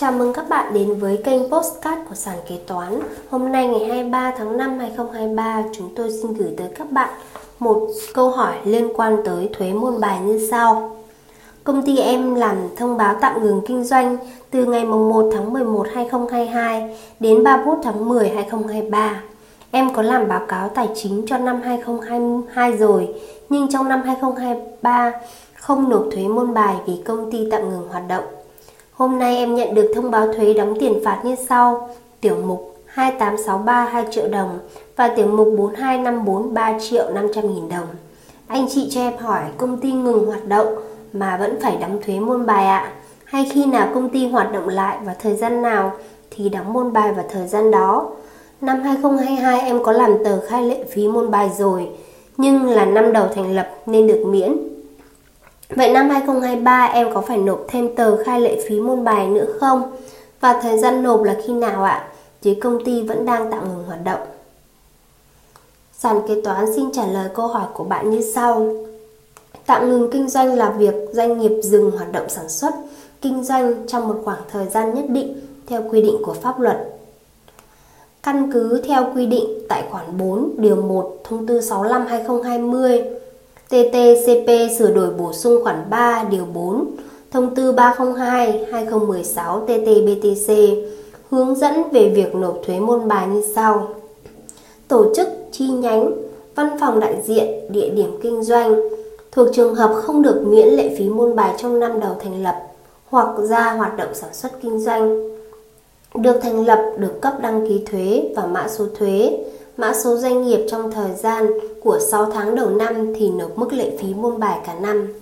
Chào mừng các bạn đến với kênh Postcard của Sàn Kế Toán. Hôm nay ngày 23 tháng 5 2023, chúng tôi xin gửi tới các bạn một câu hỏi liên quan tới thuế môn bài như sau. Công ty em làm thông báo tạm ngừng kinh doanh từ ngày 1 tháng 11 2022 đến 31 tháng 10 2023. Em có làm báo cáo tài chính cho năm 2022 rồi, nhưng trong năm 2023 không nộp thuế môn bài vì công ty tạm ngừng hoạt động. Hôm nay em nhận được thông báo thuế đóng tiền phạt như sau. Tiểu mục 2863 2 triệu đồng và tiểu mục 4254 3 triệu 500 nghìn đồng. Anh chị cho em hỏi công ty ngừng hoạt động mà vẫn phải đóng thuế môn bài ạ? À? Hay khi nào công ty hoạt động lại và thời gian nào thì đóng môn bài vào thời gian đó? Năm 2022 em có làm tờ khai lệ phí môn bài rồi, nhưng là năm đầu thành lập nên được miễn. Vậy năm 2023 em có phải nộp thêm tờ khai lệ phí môn bài nữa không? Và thời gian nộp là khi nào ạ? Chứ công ty vẫn đang tạm ngừng hoạt động. Sàn kế toán xin trả lời câu hỏi của bạn như sau. Tạm ngừng kinh doanh là việc doanh nghiệp dừng hoạt động sản xuất, kinh doanh trong một khoảng thời gian nhất định theo quy định của pháp luật. Căn cứ theo quy định tại khoản 4 điều 1 thông tư 65/2020 TTCP sửa đổi bổ sung khoản 3 điều 4 Thông tư 302-2016 TT-BTC hướng dẫn về việc nộp thuế môn bài như sau. Tổ chức chi nhánh, văn phòng đại diện, địa điểm kinh doanh thuộc trường hợp không được miễn lệ phí môn bài trong năm đầu thành lập hoặc ra hoạt động sản xuất kinh doanh được thành lập được cấp đăng ký thuế và mã số thuế mã số doanh nghiệp trong thời gian của 6 tháng đầu năm thì nộp mức lệ phí môn bài cả năm.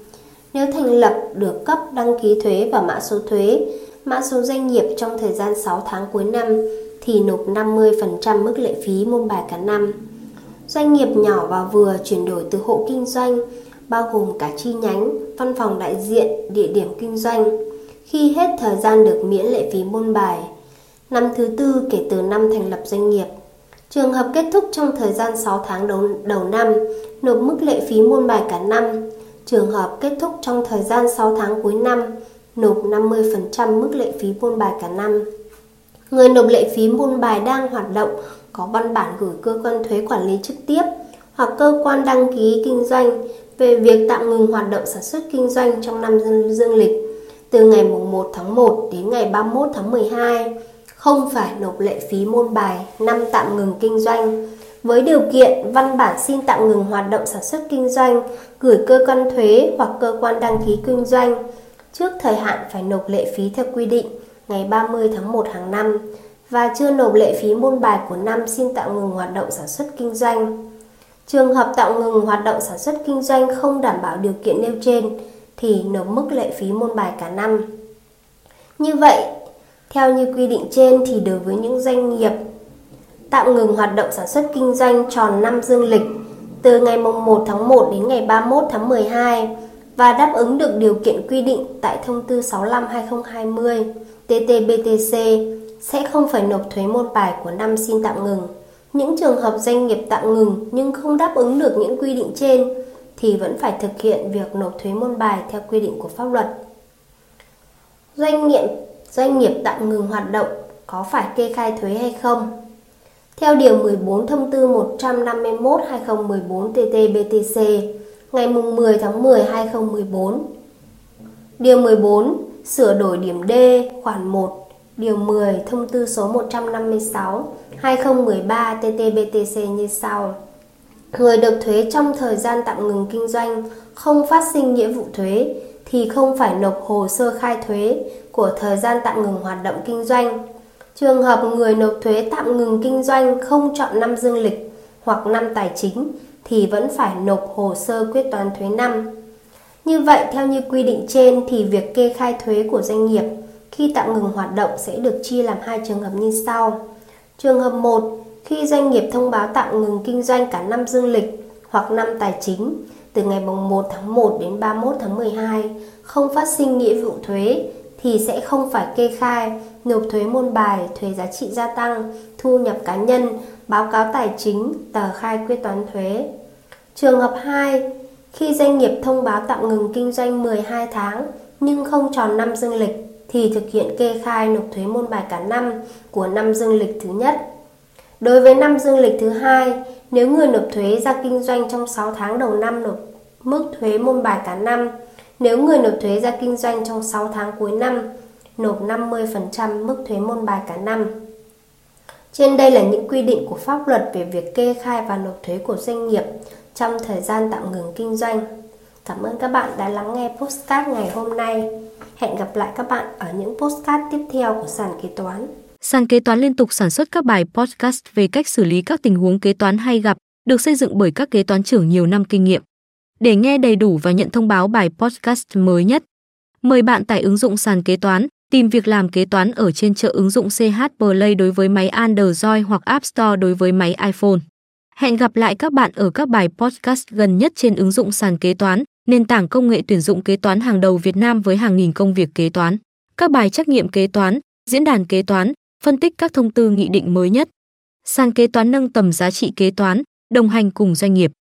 Nếu thành lập được cấp đăng ký thuế và mã số thuế, mã số doanh nghiệp trong thời gian 6 tháng cuối năm thì nộp 50% mức lệ phí môn bài cả năm. Doanh nghiệp nhỏ và vừa chuyển đổi từ hộ kinh doanh, bao gồm cả chi nhánh, văn phòng đại diện, địa điểm kinh doanh, khi hết thời gian được miễn lệ phí môn bài. Năm thứ tư kể từ năm thành lập doanh nghiệp Trường hợp kết thúc trong thời gian 6 tháng đầu, đầu năm, nộp mức lệ phí môn bài cả năm. Trường hợp kết thúc trong thời gian 6 tháng cuối năm, nộp 50% mức lệ phí môn bài cả năm. Người nộp lệ phí môn bài đang hoạt động có văn bản gửi cơ quan thuế quản lý trực tiếp hoặc cơ quan đăng ký kinh doanh về việc tạm ngừng hoạt động sản xuất kinh doanh trong năm dương lịch từ ngày 1 tháng 1 đến ngày 31 tháng 12 không phải nộp lệ phí môn bài năm tạm ngừng kinh doanh với điều kiện văn bản xin tạm ngừng hoạt động sản xuất kinh doanh gửi cơ quan thuế hoặc cơ quan đăng ký kinh doanh trước thời hạn phải nộp lệ phí theo quy định ngày 30 tháng 1 hàng năm và chưa nộp lệ phí môn bài của năm xin tạm ngừng hoạt động sản xuất kinh doanh. Trường hợp tạm ngừng hoạt động sản xuất kinh doanh không đảm bảo điều kiện nêu trên thì nộp mức lệ phí môn bài cả năm. Như vậy, theo như quy định trên thì đối với những doanh nghiệp tạm ngừng hoạt động sản xuất kinh doanh tròn năm dương lịch từ ngày 1 tháng 1 đến ngày 31 tháng 12 và đáp ứng được điều kiện quy định tại thông tư 65/2020 TT-BTC sẽ không phải nộp thuế môn bài của năm xin tạm ngừng. Những trường hợp doanh nghiệp tạm ngừng nhưng không đáp ứng được những quy định trên thì vẫn phải thực hiện việc nộp thuế môn bài theo quy định của pháp luật. Doanh nghiệp doanh nghiệp tạm ngừng hoạt động có phải kê khai thuế hay không? Theo Điều 14 Thông tư 151-2014 TT-BTC ngày 10 tháng 10 2014 Điều 14 sửa đổi điểm D, khoản 1 Điều 10 Thông tư số 156 2013 TT-BTC như sau. Người được thuế trong thời gian tạm ngừng kinh doanh không phát sinh nghĩa vụ thuế thì không phải nộp hồ sơ khai thuế của thời gian tạm ngừng hoạt động kinh doanh. Trường hợp người nộp thuế tạm ngừng kinh doanh không chọn năm dương lịch hoặc năm tài chính thì vẫn phải nộp hồ sơ quyết toán thuế năm. Như vậy, theo như quy định trên thì việc kê khai thuế của doanh nghiệp khi tạm ngừng hoạt động sẽ được chia làm hai trường hợp như sau. Trường hợp 1, khi doanh nghiệp thông báo tạm ngừng kinh doanh cả năm dương lịch hoặc năm tài chính từ ngày 1 tháng 1 đến 31 tháng 12 không phát sinh nghĩa vụ thuế thì sẽ không phải kê khai, nộp thuế môn bài, thuế giá trị gia tăng, thu nhập cá nhân, báo cáo tài chính, tờ khai quyết toán thuế. Trường hợp 2, khi doanh nghiệp thông báo tạm ngừng kinh doanh 12 tháng nhưng không tròn năm dương lịch thì thực hiện kê khai nộp thuế môn bài cả năm của năm dương lịch thứ nhất. Đối với năm dương lịch thứ hai, nếu người nộp thuế ra kinh doanh trong 6 tháng đầu năm nộp mức thuế môn bài cả năm, nếu người nộp thuế ra kinh doanh trong 6 tháng cuối năm nộp 50% mức thuế môn bài cả năm. Trên đây là những quy định của pháp luật về việc kê khai và nộp thuế của doanh nghiệp trong thời gian tạm ngừng kinh doanh. Cảm ơn các bạn đã lắng nghe postcard ngày hôm nay. Hẹn gặp lại các bạn ở những postcard tiếp theo của sàn kế toán. Sàn kế toán liên tục sản xuất các bài podcast về cách xử lý các tình huống kế toán hay gặp, được xây dựng bởi các kế toán trưởng nhiều năm kinh nghiệm. Để nghe đầy đủ và nhận thông báo bài podcast mới nhất, mời bạn tải ứng dụng sàn kế toán, tìm việc làm kế toán ở trên chợ ứng dụng CH Play đối với máy Android hoặc App Store đối với máy iPhone. Hẹn gặp lại các bạn ở các bài podcast gần nhất trên ứng dụng sàn kế toán, nền tảng công nghệ tuyển dụng kế toán hàng đầu Việt Nam với hàng nghìn công việc kế toán. Các bài trắc nghiệm kế toán, diễn đàn kế toán, phân tích các thông tư nghị định mới nhất. Sàn kế toán nâng tầm giá trị kế toán, đồng hành cùng doanh nghiệp.